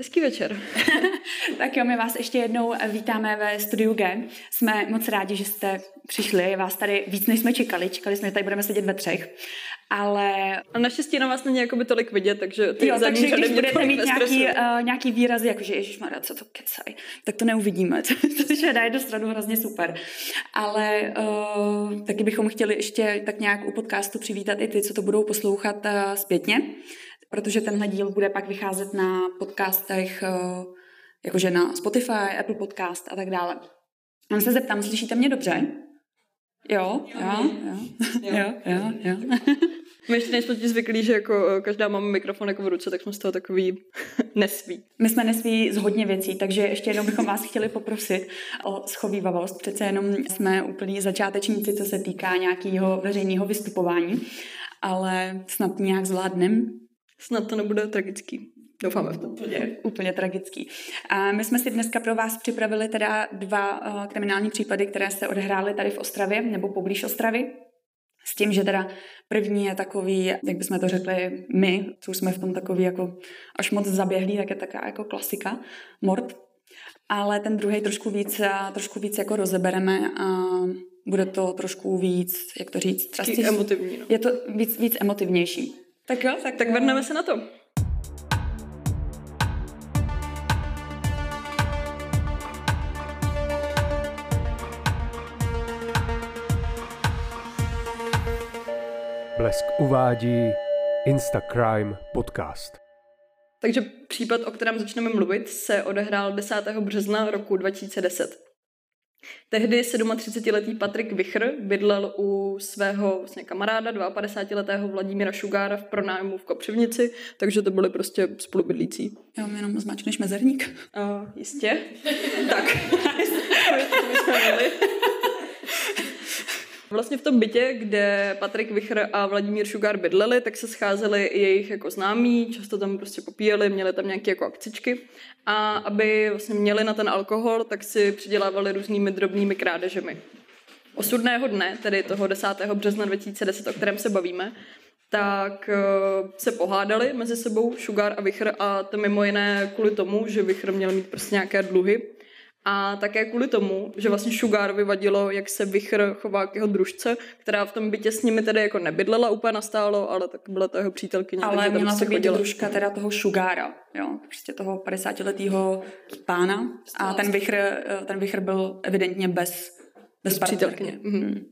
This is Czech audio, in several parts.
Hezký večer. tak jo, my vás ještě jednou vítáme ve studiu G. Jsme moc rádi, že jste přišli. Vás tady víc, než jsme čekali. Čekali jsme, že tady budeme sedět ve třech. Ale... A naštěstí na vás není jakoby tolik vidět, takže ty jo, takže když budete mít nějaký, uh, nějaký výrazy, jako že Ježišmarja, co to kecaj, tak to neuvidíme, což je na jednu stranu hrozně super. Ale uh, taky bychom chtěli ještě tak nějak u podcastu přivítat i ty, co to budou poslouchat uh, zpětně protože tenhle díl bude pak vycházet na podcastech, eh, jakože na Spotify, Apple Podcast a tak dále. Já se zeptám, slyšíte mě dobře? Jo, jo, jo, jo, jo, jo. My ještě nejsme ti zvyklí, že jako eh, každá máme mikrofon jako v ruce, tak jsme z toho takový nesví. My jsme nesví z hodně věcí, takže ještě jednou bychom vás chtěli poprosit o schovývavost. Přece jenom jsme úplní začátečníci, co se týká nějakého veřejného vystupování, ale snad nějak zvládnem. Snad to nebude tragický. Doufáme v to. Úplně, úplně tragický. A my jsme si dneska pro vás připravili teda dva uh, kriminální případy, které se odehrály tady v Ostravě nebo poblíž Ostravy. S tím, že teda první je takový, jak bychom to řekli my, co jsme v tom takový jako až moc zaběhlí, tak je taková jako klasika, mord. Ale ten druhý trošku víc, eh, trošku víc jako rozebereme a bude to trošku víc, jak to říct, emotivní. No. Je to víc, víc emotivnější. Tak jo, tak, tak vrneme se na to. Blesk uvádí Instacrime podcast. Takže případ, o kterém začneme mluvit, se odehrál 10. března roku 2010. Tehdy 37-letý Patrik Vichr bydlel u svého vlastně kamaráda, 52-letého Vladimíra Šugára v pronájmu v Kopřivnici, takže to byly prostě spolubydlící. Já mám jenom zmáčkneš mezerník. Uh, jistě. tak. Vlastně v tom bytě, kde Patrik Vichr a Vladimír Šugár bydleli, tak se scházeli i jejich jako známí, často tam prostě popíjeli, měli tam nějaké jako akcičky a aby vlastně měli na ten alkohol, tak si přidělávali různými drobnými krádežemi. Osudného dne, tedy toho 10. března 2010, o kterém se bavíme, tak uh, se pohádali mezi sebou Sugar a Vichr a to mimo jiné kvůli tomu, že Vichr měl mít prostě nějaké dluhy a také kvůli tomu, že vlastně Sugar vyvadilo, jak se Vichr chová k jeho družce, která v tom bytě s nimi tedy jako nebydlela úplně nastálo, ale tak byla to jeho přítelkyně. Ale měla prostě to být chodila. družka teda toho Sugara, jo, prostě toho 50-letého pána. A ten Vichr, eh, ten Vichr byl evidentně bez, bez, bez přítelkyně. Mm-hmm.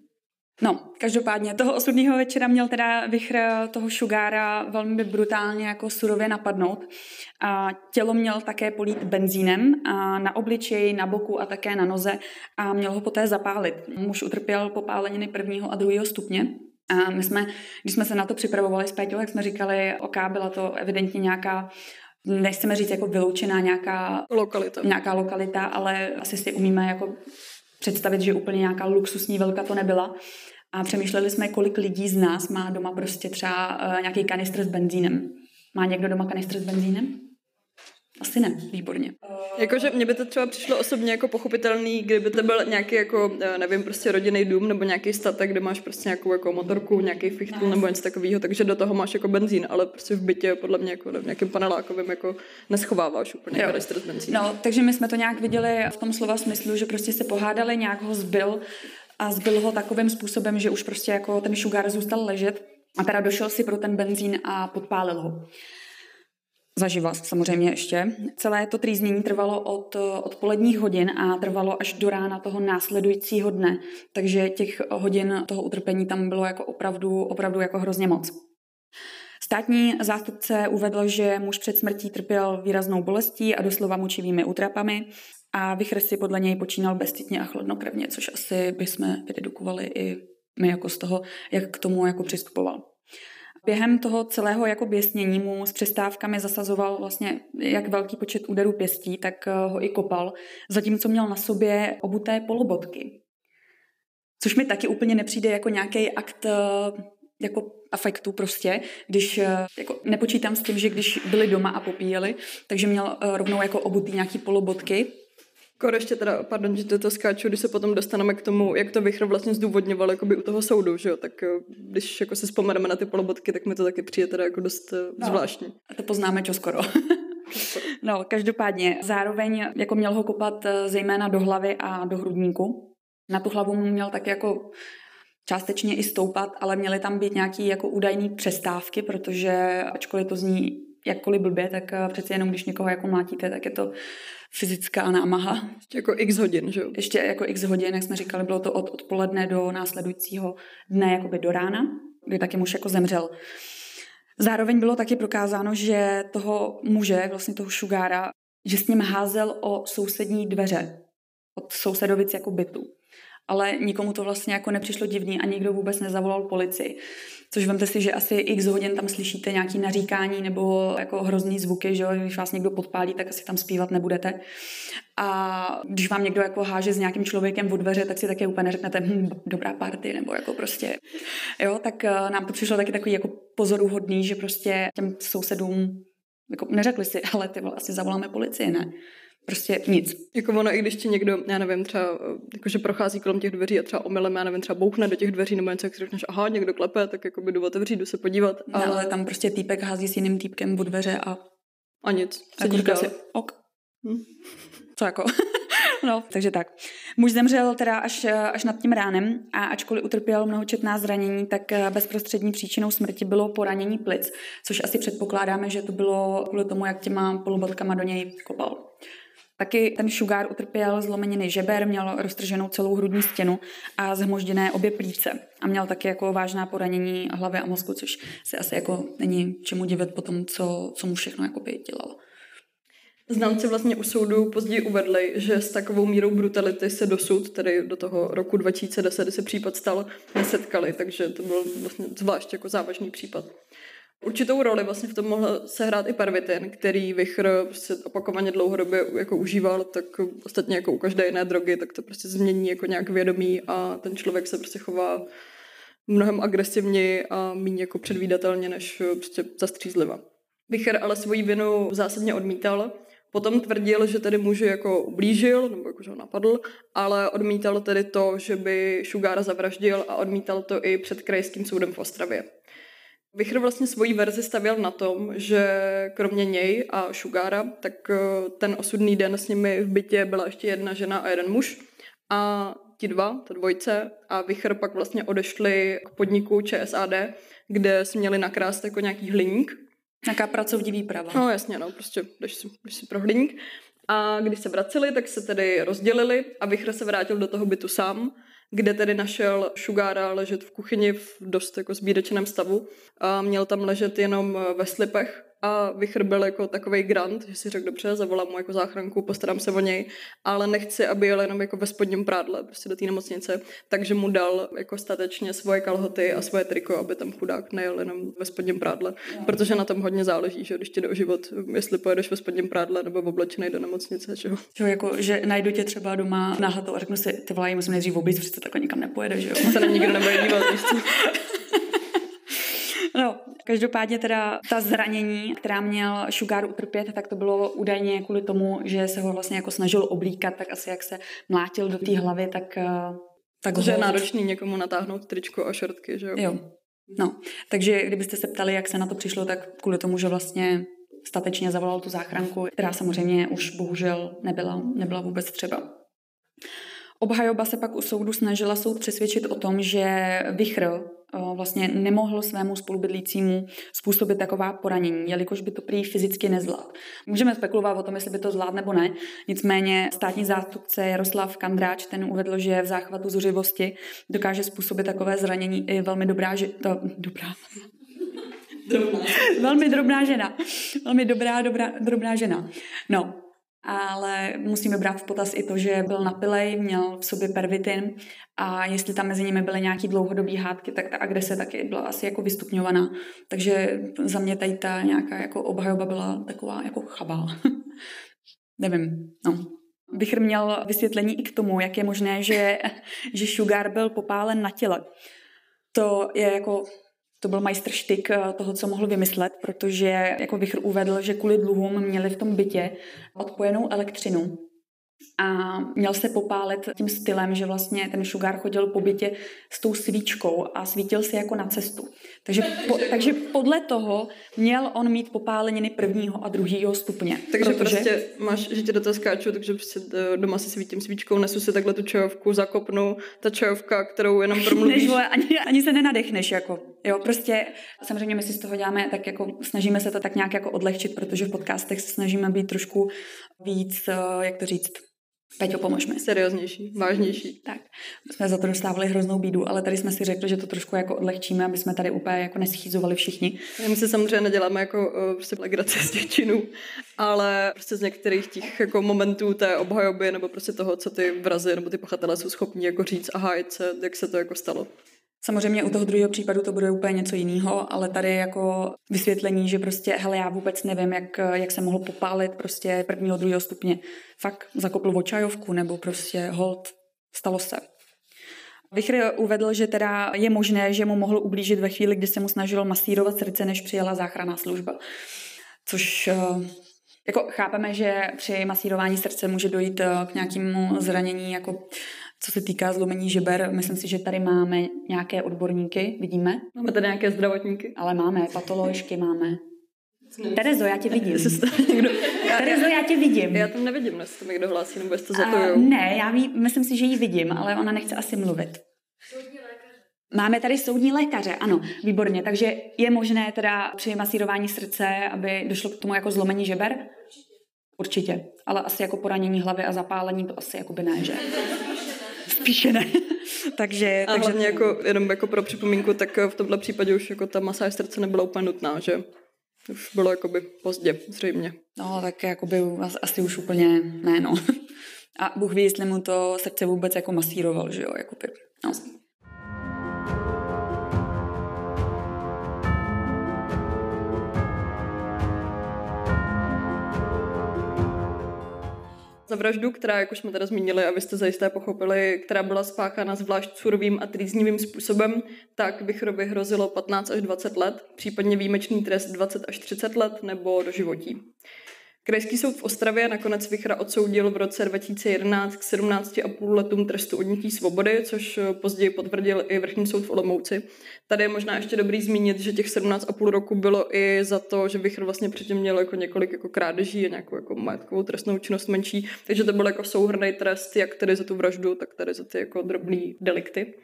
No, každopádně toho osudního večera měl teda Vichr toho Šugára velmi brutálně jako surově napadnout. A tělo měl také polít benzínem a na obličeji, na boku a také na noze a měl ho poté zapálit. Muž utrpěl popáleniny prvního a druhého stupně. A my jsme, když jsme se na to připravovali s Péťou, tak jsme říkali, OK, byla to evidentně nějaká nechceme říct jako vyloučená nějaká lokalita. nějaká lokalita, ale asi si umíme jako představit, že úplně nějaká luxusní velka to nebyla. A přemýšleli jsme, kolik lidí z nás má doma prostě třeba uh, nějaký kanistr s benzínem. Má někdo doma kanistr s benzínem? Asi ne, výborně. Jakože mně by to třeba přišlo osobně jako pochopitelný, kdyby to byl nějaký jako, eh, nevím, prostě rodinný dům nebo nějaký statek, kde máš prostě nějakou jako motorku, nějaký fichtl nebo něco takového, takže do toho máš jako benzín, ale prostě v bytě podle mě jako v nějakém panelákovém jako neschováváš úplně kanistr s benzínem. No, takže my jsme to nějak viděli v tom slova smyslu, že prostě se pohádali, nějak ho zbyl a zbyl ho takovým způsobem, že už prostě jako ten sugar zůstal ležet a teda došel si pro ten benzín a podpálil ho. Zaživa samozřejmě ještě. Celé to trýznění trvalo od odpoledních hodin a trvalo až do rána toho následujícího dne. Takže těch hodin toho utrpení tam bylo jako opravdu, opravdu jako hrozně moc. Státní zástupce uvedl, že muž před smrtí trpěl výraznou bolestí a doslova mučivými útrapami a Vichr si podle něj počínal bezcitně a chladnokrevně, což asi bychom vydedukovali i my jako z toho, jak k tomu jako přistupoval. Během toho celého jako běsnění mu s přestávkami zasazoval vlastně jak velký počet úderů pěstí, tak eh, ho i kopal, zatímco měl na sobě obuté polobotky. Což mi taky úplně nepřijde jako nějaký akt eh, jako afektu prostě, když eh, jako nepočítám s tím, že když byli doma a popíjeli, takže měl rovnou jako obutý nějaký polobotky, Kor ještě teda, pardon, že to, to skáču, když se potom dostaneme k tomu, jak to Vichr vlastně zdůvodňoval jakoby u toho soudu, že jo, tak eh, když jako se vzpomeneme na ty polobotky, tak mi to taky přijde teda jako dost eh, no, zvláštní. A to poznáme čo skoro. No, každopádně, zároveň jako měl ho kopat eh, zejména do hlavy a do hrudníku. Na tu hlavu mu měl tak jako částečně i stoupat, ale měly tam být nějaký jako údajný přestávky, protože ačkoliv to zní jakkoliv blbě, tak přece jenom když někoho jako mlátíte, tak je to fyzická námaha. Ještě jako x hodin, že jo? Ještě jako x hodin, jak jsme říkali, bylo to od odpoledne do následujícího dne, jakoby do rána, kdy taky muž jako zemřel. Zároveň bylo taky prokázáno, že toho muže, vlastně toho šugára, že s ním házel o sousední dveře od sousedovic jako bytu ale nikomu to vlastně jako nepřišlo divný a nikdo vůbec nezavolal policii. Což vemte si, že asi x hodin tam slyšíte nějaký naříkání nebo jako hrozný zvuky, že jo? když vás někdo podpálí, tak asi tam zpívat nebudete. A když vám někdo jako háže s nějakým člověkem v dveře, tak si také úplně neřeknete, hm, dobrá party, nebo jako prostě, jo, tak eh, nám to přišlo taky takový jako pozoruhodný, že prostě těm sousedům jako neřekli si, ale ty asi zavoláme policii, ne? Prostě nic. Jako ono, i když ti někdo, já nevím, třeba jakože prochází kolem těch dveří a třeba omylem, já nevím, třeba bouchne do těch dveří nebo něco, jak si řekneš, aha, někdo klepe, tak jako by jdu otevřít, jdu se podívat. Ale... ale tam prostě týpek hází s jiným týpkem v dveře a... A nic. Sedíš jako si, ok. Hm. Co jako? no, takže tak. Muž zemřel teda až, až nad tím ránem a ačkoliv utrpěl mnohočetná zranění, tak bezprostřední příčinou smrti bylo poranění plic, což asi předpokládáme, že to bylo kvůli tomu, jak těma polobotkama do něj kopal. Taky ten šugár utrpěl zlomeniny žeber, měl roztrženou celou hrudní stěnu a zhmožděné obě plíce. A měl taky jako vážná poranění hlavy a mozku, což se asi jako není čemu divit po tom, co, co mu všechno jako by dělal. Znalci vlastně u soudu později uvedli, že s takovou mírou brutality se dosud, tedy do toho roku 2010, kdy se případ stal, nesetkali, takže to byl vlastně zvlášť jako závažný případ. Určitou roli vlastně v tom mohl sehrát i pervitin, který Vichr prostě opakovaně dlouhodobě jako užíval, tak ostatně jako u každé jiné drogy, tak to prostě změní jako nějak vědomí a ten člověk se prostě chová mnohem agresivněji a méně jako předvídatelně než prostě zastřízliva. Vichr ale svoji vinu zásadně odmítal, Potom tvrdil, že tedy muži jako ublížil, nebo jako, že ho napadl, ale odmítal tedy to, že by Šugára zavraždil a odmítal to i před krajským soudem v Ostravě. Vichr vlastně svoji verzi stavěl na tom, že kromě něj a Šugára, tak eh, ten osudný den s nimi v bytě byla ještě jedna žena a jeden muž. A ti dva, ta dvojce a Vichr pak vlastně odešli k podniku ČSAD, kde si měli nakrást jako nějaký hliník. Nějaká pracovní výprava. No jasně, no, prostě jdeš si, jdeš si pro hliník. A když se vraceli, tak se tedy rozdělili a Vichr se vrátil do toho bytu sám kde tedy našel Šugára ležet v kuchyni v dost jako zbídečném stavu. A měl tam ležet jenom ve slipech a vychrbil jako takový grant, že si řekl dobře, zavolám mu jako záchranku, postarám se o něj, ale nechci, aby jel jenom jako ve spodním prádle prostě do té nemocnice, takže mu dal jako statečně svoje kalhoty a svoje triko, aby tam chudák nejel jenom ve spodním prádle, protože na tom hodně záleží, že když ti jde o život, jestli pojedeš ve spodním prádle nebo oblečený do nemocnice, že jo. Jo, jako, že najdu tě třeba doma nahatou a řeknu si, ty volají, musím nejdřív oblíct, protože takhle nikam nepojede, že jo. Se na nikdo nebude dívat, No, každopádně teda ta zranění, která měl Sugar utrpět, tak to bylo údajně kvůli tomu, že se ho vlastně jako snažil oblíkat, tak asi jak se mlátil do té hlavy, tak... Eh, tak že je náročný někomu natáhnout tričko a šortky, že jo? Jo. No, takže kdybyste se ptali, jak se na to přišlo, tak kvůli tomu, že vlastně statečně zavolal tu záchranku, která samozřejmě už bohužel nebyla, nebyla vůbec třeba. Obhajoba se pak u soudu snažila soud přesvědčit o tom, že Vichr vlastně nemohl svému spolubydlícímu způsobit taková poranění, jelikož by to prý fyzicky nezvlád. Můžeme spekulovat o tom, jestli by to zvlád nebo ne, nicméně státní zástupce Jaroslav Kandráč ten uvedl, že v záchvatu zuřivosti dokáže způsobit takové zranění i velmi dobrá, že to, dobrá, Drobná. Velmi drobná žena. Velmi dobrá, dobrá, drobná žena. No, ale musíme brát v potaz i to, že byl napilej, měl v sobě pervitin a jestli tam mezi nimi byly nějaký dlouhodobý hádky, tak ta agrese taky byla asi jako vystupňovaná. Takže za mě tady ta nějaká jako obhajoba byla taková jako chabá. Nevím, no. Bych měl vysvětlení i k tomu, jak je možné, že, že Sugar byl popálen na těle. To je jako to byl majstrštyk eh, toho, co mohl vymyslet, protože jako Vichr uvedl, že kvůli dluhům měli v tom bytě odpojenou elektřinu a měl se popálit tím stylem, že vlastně ten Sugar chodil po bytě s tou svíčkou a svítil se jako na cestu. Takže, po, takže podle toho měl on mít popáleniny prvního a druhého stupně. Takže protože... prostě máš, že tě do toho skáču, takže prostě doma si svítím svíčkou, nesu si takhle tu čajovku, zakopnu, ta čajovka, kterou jenom promluvíš. Než, ani, ani se nenadechneš, jako. Jo, prostě samozřejmě my si z toho děláme, tak jako snažíme se to tak nějak jako odlehčit, protože v podcastech se snažíme být trošku víc, eh, jak to říct, Peťo, pomož mi. Serióznější, vážnější. Tak, jsme za to dostávali hroznou bídu, ale tady jsme si řekli, že to trošku jako odlehčíme, aby jsme tady úplně jako neschýzovali všichni. My se samozřejmě neděláme jako uh, prostě legrace z těch činů, ale prostě z některých těch jako momentů té obhajoby nebo prostě toho, co ty vrazy nebo ty pachatelé jsou schopni jako říct a hájit se, jak se to jako stalo. Samozřejmě u toho druhého případu to bude úplně něco jiného, ale tady jako vysvětlení, že prostě, hele, já vůbec nevím, jak, jak se mohl popálit prostě prvního, druhého stupně. Fakt zakopl očajovku nebo prostě hold, stalo se. Vichr uvedl, že teda je možné, že mu mohl ublížit ve chvíli, kdy se mu snažil masírovat srdce, než přijela záchranná služba. Což eh, jako chápeme, že při masírování srdce může dojít eh, k nějakému zranění jako co se týká zlomení žeber, myslím si, že tady máme nějaké odborníky, vidíme. Máme tady nějaké zdravotníky. Ale máme, patoložky máme. Terezo, já tě vidím. někdo... Terezo, já tě vidím. Já tam nevidím, jestli to někdo hlásí, nebo jestli to zatujou. Ne, já ví, myslím si, že ji vidím, ale ona nechce asi mluvit. Máme tady soudní lékaře, ano, výborně. Takže je možné teda při masírování srdce, aby došlo k tomu jako zlomení žeber? Určitě. Ale asi jako poranění hlavy a zapálení to asi jako by ne, že? spíše ne. takže, a takže hlavně jako, jenom jako pro připomínku, tak v tomhle případě už jako ta masáž srdce nebyla úplně nutná, že už bylo jakoby pozdě, zřejmě. No, tak jakoby asi už úplně ne, no. A Bůh ví, jestli mu to srdce vůbec jako masíroval, že jo, jakoby. No. Za vraždu, která, jak už jsme teda zmínili a vy jste zajisté pochopili, která byla spáchána zvlášť surovým a trýznivým způsobem, tak Vichrovi hrozilo 15 až 20 let, případně výjimečný trest 20 až 30 let nebo do životí. Krajský soud v Ostravě nakonec Vichra odsoudil v roce 2011 k 17,5 letům trestu odnětí svobody, což později potvrdil i vrchní soud v Olomouci. Tady je možná ještě dobrý zmínit, že těch 17,5 roku bylo i za to, že Vichr vlastně předtím měl jako několik jako krádeží a nějakou jako majetkovou trestnou činnost menší, takže to byl jako souhrný trest, jak tedy za tu vraždu, tak tady za ty jako drobné delikty.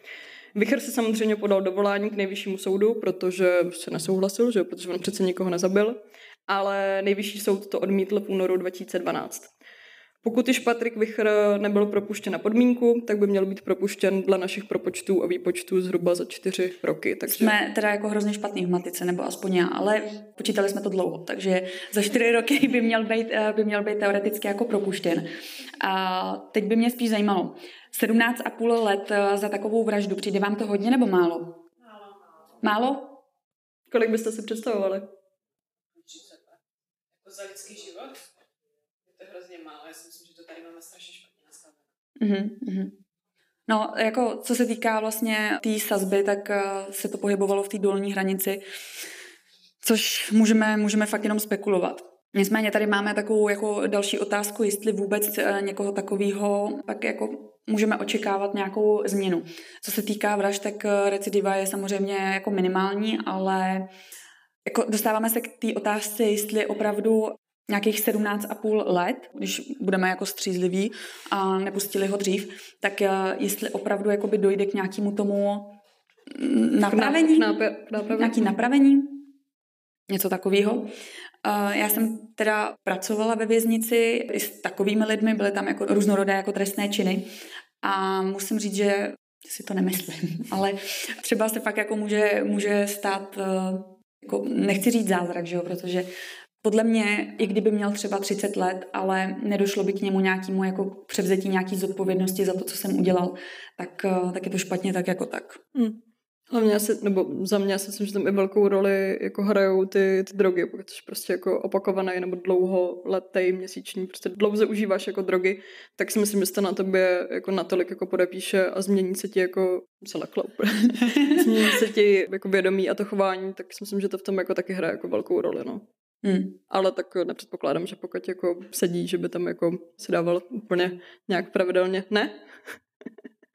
Vichr se samozřejmě podal dovolání k nejvyššímu soudu, protože se nesouhlasil, že? protože on přece nikoho nezabil ale nejvyšší soud to odmítl v únoru 2012. Pokud již Patrik Vichr nebyl propuštěn na podmínku, tak by měl být propuštěn dle našich propočtů a výpočtů zhruba za čtyři roky. Takže... Jsme teda jako hrozně špatný v matice, nebo aspoň já, ale počítali jsme to dlouho, takže za čtyři roky by měl být, eh, by měl být teoreticky jako propuštěn. A teď by mě spíš zajímalo, 17,5 let eh, za takovou vraždu, přijde vám to hodně nebo málo? Málo. Málo? Kolik byste si představovali? Za lidský život je to hrozně málo. Já si myslím, že to tady máme strašně špatně nastavené. Mm-hmm. No, jako co se týká vlastně té tý sazby, tak uh, se to pohybovalo v té dolní hranici, což můžeme, můžeme fakt jenom spekulovat. Nicméně tady máme takovou jako další otázku, jestli vůbec uh, někoho takového pak jako můžeme očekávat nějakou změnu. Co se týká vražd, tak uh, recidiva je samozřejmě jako minimální, ale jako dostáváme se k té otázce, jestli opravdu nějakých 17,5 let, když budeme jako střízliví a nepustili ho dřív, tak eh, jestli opravdu jakoby dojde k nějakému tomu napravení, k k nápravení. nějaký napravení, něco takového. Eh, já jsem teda pracovala ve věznici i s takovými lidmi, byly tam jako různorodé jako trestné činy a musím říct, že si to nemyslím, ale třeba se fakt jako může, může stát eh, jako nechci říct zázrak, že jo, protože podle mě, i kdyby měl třeba 30 let, ale nedošlo by k němu nějakému jako převzetí nějaký zodpovědnosti za to, co jsem udělal, tak, eh, tak je to špatně tak jako tak. Hmm. Hlavně asi, nebo za mě si myslím, že tam i velkou roli jako hrajou ty, ty drogy, jsi prostě jako opakovaný nebo dlouholetý, měsíční, prostě dlouze užíváš jako drogy, tak si myslím, že to na tobě jako natolik jako podepíše a změní se ti jako, se lekla změní se ti jako vědomí a to chování, tak si myslím, že to v tom jako taky hraje jako velkou roli, no. Hmm. Ale tak nepředpokládám, že pokud jako sedí, že by tam jako si dával úplně nějak pravidelně. Ne?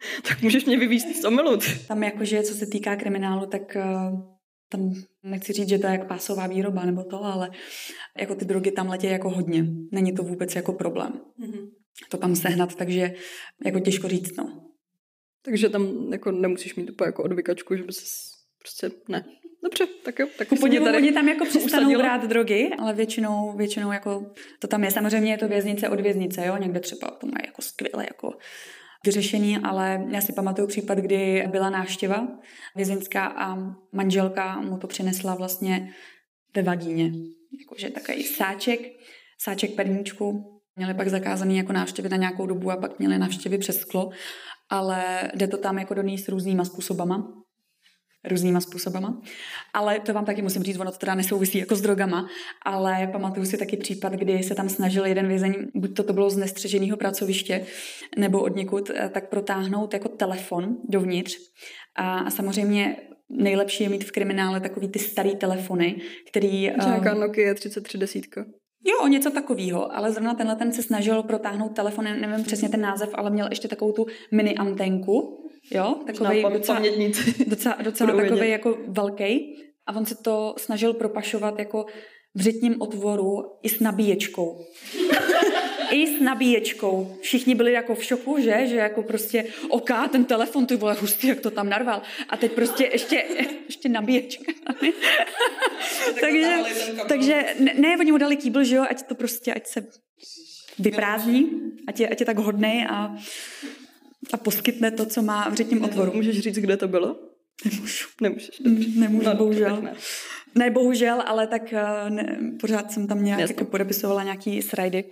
tak můžeš mě vyvízt z omylu. Tam jakože, co se týká kriminálu, tak uh, tam nechci říct, že to je jak pásová výroba nebo to, ale jako ty drogy tam letí jako hodně. Není to vůbec jako problém. Mm-hmm. To tam sehnat, takže jako těžko říct, no. Takže tam jako nemusíš mít úplně jako odvykačku, že by se prostě ne. Dobře, tak jo. Tak podivu, tady oni tam jako přestanou usadila. brát drogy, ale většinou, většinou jako to tam je. Samozřejmě je to věznice od věznice, jo, někde třeba to mají jako skvěle jako vyřešený, ale já si pamatuju případ, kdy byla návštěva vězeňská a manželka mu to přinesla vlastně ve vagíně. Jakože takový sáček, sáček perníčku. Měli pak zakázaný jako návštěvy na nějakou dobu a pak měli návštěvy přes sklo, ale jde to tam jako donést různýma způsobama různýma způsobama. Ale to vám taky musím říct, ono to teda nesouvisí jako s drogama, ale pamatuju si taky případ, kdy se tam snažil jeden vězeň, buď to, to bylo z nestřeženého pracoviště, nebo od někud, eh, tak protáhnout jako telefon dovnitř. A, a samozřejmě nejlepší je mít v kriminále takový ty starý telefony, který... Nějaká eh, Nokia 3310. Jo, něco takového, ale zrovna tenhle ten se snažil protáhnout telefon, ne- nevím přesně ten název, ale měl ještě takovou tu mini antenku, jo, takový docela, docela, docela takový jako velký a on se to snažil propašovat jako v řitním otvoru i s nabíječkou. I s nabíječkou. Všichni byli jako v šoku, že? Že jako prostě oká, ten telefon, ty vole, hustý, jak to tam narval. A teď prostě ještě, ještě nabíječka. takže, takže ne, ne, oni mu dali kýbl, že jo, ať to prostě, ať se vyprázdní, ať je, ať je tak hodnej a, a poskytne to, co má v řitním otvoru. Můžeš říct, kde to bylo? Nemůžu. Nemůžeš, dobře. Mm, Nemůžu, No, bohužel. ne. Ne, bohužel, ale tak eh, ne, pořád jsem tam nějak jako podepisovala nějaký srajdy.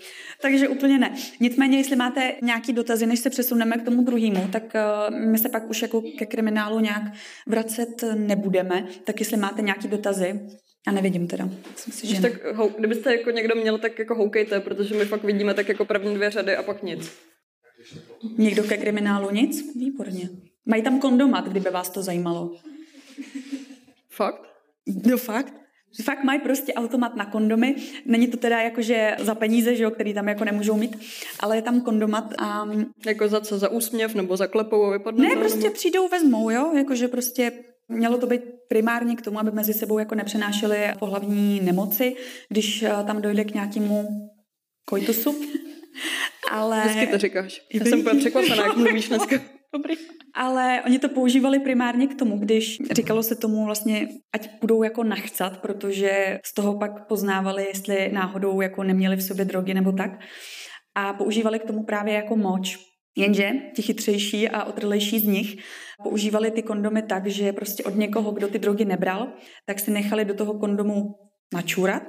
Takže úplně ne. Nicméně, jestli máte nějaký dotazy, než se přesuneme k tomu druhému, tak eh, my se pak už jako ke kriminálu nějak vracet nebudeme. Tak jestli máte nějaký dotazy, já nevidím teda. Myslím si, že tak, hou, kdybyste jako někdo měl, tak jako houkejte, protože my fakt vidíme tak jako první dvě řady a pak nic. Někdo ke kriminálu nic? Výborně. Mají tam kondomat, kdyby vás to zajímalo. Fakt? No fakt. Fakt mají prostě automat na kondomy. Není to teda jakože za peníze, že jo, který tam jako nemůžou mít, ale je tam kondomat a Jako za co? Za úsměv nebo za klepou a vypadne ne, prostě Nebo... přijdou, vezmou, jo, jakože prostě mělo to být primárně k tomu, aby mezi sebou jako nepřenášeli pohlavní nemoci, když eh, tam dojde k nějakému koitusu. Ale... Hezky to říkáš. Já jsem úplně překvapená, jak mluvíš dneska. Dobrý. Ale oni to používali primárně k tomu, když říkalo se tomu vlastně, ať budou jako nachcat, protože z toho pak poznávali, jestli náhodou jako neměli v sobě drogy nebo tak. A používali k tomu právě jako moč. Jenže ti chytřejší a otrlejší z nich používali ty kondomy tak, že prostě od někoho, kdo ty drogy nebral, tak si nechali do toho kondomu načůrat.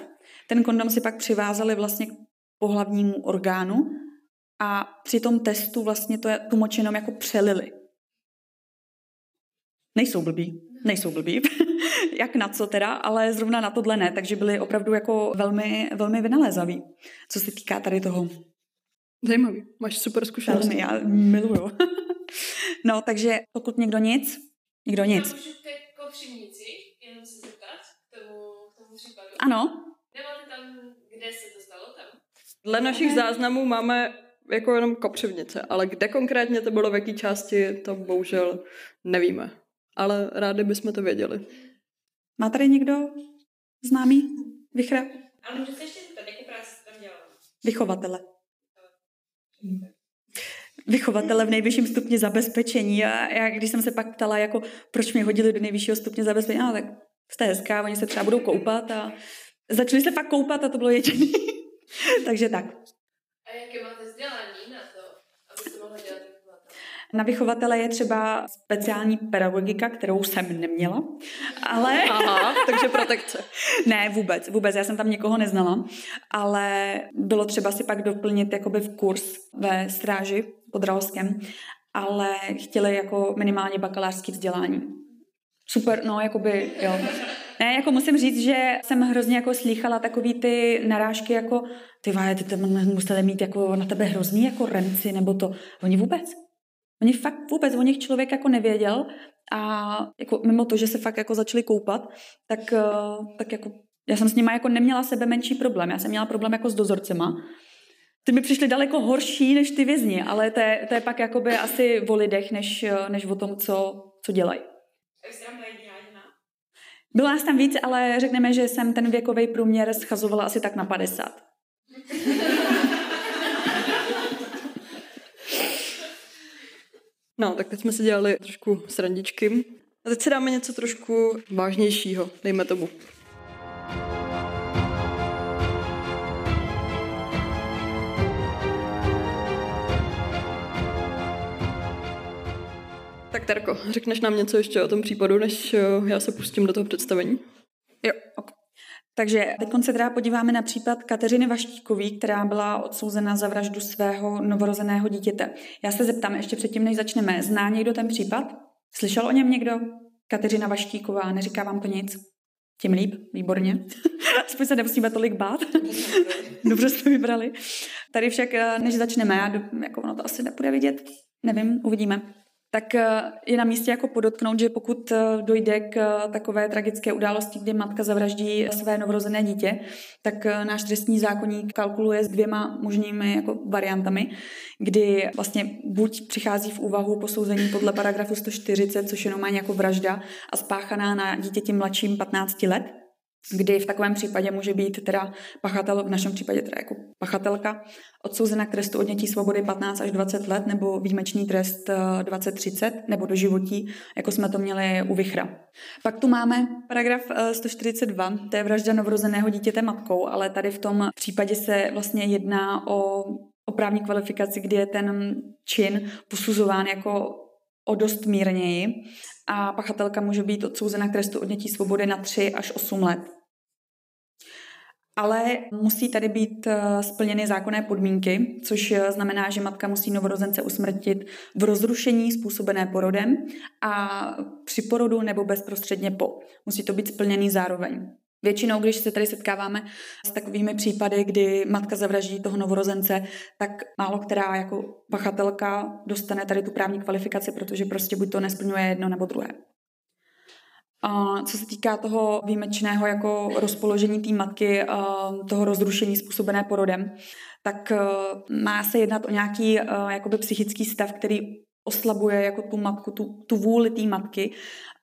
Ten kondom si pak přivázali vlastně k pohlavnímu orgánu a při tom testu vlastně to je, tu moč jenom jako přelili. Nejsou blbí, nejsou blbí, jak na co teda, ale zrovna na tohle ne, takže byli opravdu jako velmi, velmi vynalézaví, co se týká tady toho. Zajímavý. Máš super zkušenost. Velmi, já miluju. no, takže pokud někdo nic, někdo Já nic. jenom se zeptat k tomu, k tomu případu. Ano, Nemáte tam, kde se to stalo tam? Dle našich záznamů máme jako jenom kopřivnice, ale kde konkrétně to bylo, v jaké části, to bohužel nevíme. Ale rádi bychom to věděli. má tady někdo známý vychra? Ale můžete ještě zeptat, jakou práci tam dělala? Vychovatele. Vychovatele v nejvyšším stupni zabezpečení. A já, když jsem se pak ptala, jako, proč mě hodili do nejvyššího stupně zabezpečení, no, tak jste hezká, oni se třeba budou koupat a začali se pak koupat a to bylo jediný. Takže tak. A jaké máte vzdělání na to, abyste mohla dělat vychovatele? Na vychovatele je třeba speciální pedagogika, kterou jsem neměla, ale Aha, takže protekce. ne, vůbec, vůbec, já jsem tam někoho neznala, ale bylo třeba si pak doplnit jakoby v kurz ve stráži pod Ralskem, ale chtěli jako minimálně bakalářský vzdělání. Super, no, jakoby, jo. Ne, jako musím říct, že jsem hrozně jako slýchala takový ty narážky jako ty vole, ty tam museli mít jako na tebe hrozný jako remci nebo to. Oni vůbec. Oni fakt vůbec, o nich člověk jako nevěděl a jako mimo to, že se fakt jako začali koupat, tak, eh, tak jako Já jsem s nimi jako neměla sebe menší problém. Já jsem měla problém jako s dozorcema. Ty mi přišly daleko horší než ty vězni, ale to je, to je pak jakoby asi o lidech, než, než o tom, co, co dělají. Bylo nás tam víc, ale řekneme, že jsem ten věkový průměr schazovala asi tak na 50. No, tak teď jsme si dělali trošku srandičky. A teď si dáme něco trošku vážnějšího, dejme tomu. Tak Terko, řekneš nám něco ještě o tom případu, než eh, já se pustím do toho představení? Jo, ok. Takže teď se teda podíváme na případ Kateřiny Vaštíkové, která byla odsouzena za vraždu svého novorozeného dítěte. Já se zeptám ještě předtím, než začneme. Zná někdo ten případ? Slyšel o něm někdo? Kateřina Vaštíková, neříká vám to nic? Tím líp, výborně. Aspoň se nemusíme tolik bát. Dobře jsme vybrali. Tady však, eh, než začneme, já, jako ono to asi nebude vidět, nevím, uvidíme tak eh, je na místě jako podotknout, že pokud eh, dojde k eh, takové tragické události, kdy matka zavraždí své novorozené dítě, tak náš trestní zákonník kalkuluje s dvěma možnými jako variantami, kdy vlastně buď přichází v úvahu posouzení podle paragrafu 140, což je normálně jako vražda a spáchaná na dítěti mladším 15 let, kdy v takovém případě může být teda pachatel, v našem případě teda jako pachatelka, odsouzena k trestu odnětí svobody 15 až 20 let nebo výjimečný trest 20-30 eh, nebo do životí, jako jsme to měli u Vichra. Pak tu máme paragraf 142, eh, to je vražda novorozeného dítěte matkou, ale tady v tom případě se vlastně jedná o, o právní kvalifikaci, kdy je ten čin posuzován jako o dost mírněji a pachatelka může být odsouzena k trestu odnětí svobody na 3 až 8 let. Ale musí tady být eh, splněny zákonné podmínky, což eh, znamená, že matka musí novorozence usmrtit v rozrušení způsobené porodem a při porodu nebo bezprostředně po. Musí to být splněný zároveň. Většinou, když se tady setkáváme s takovými případy, kdy matka zavraždí toho novorozence, tak málo která jako pachatelka dostane tady tu právní kvalifikaci, protože prostě buď to nesplňuje jedno nebo druhé. A co se týká toho výjimečného jako rozpoložení té matky, toho rozrušení způsobené porodem, tak e, má se jednat o nějaký e, jakoby psychický stav, který oslabuje jako tu matku, tu, tu vůli té matky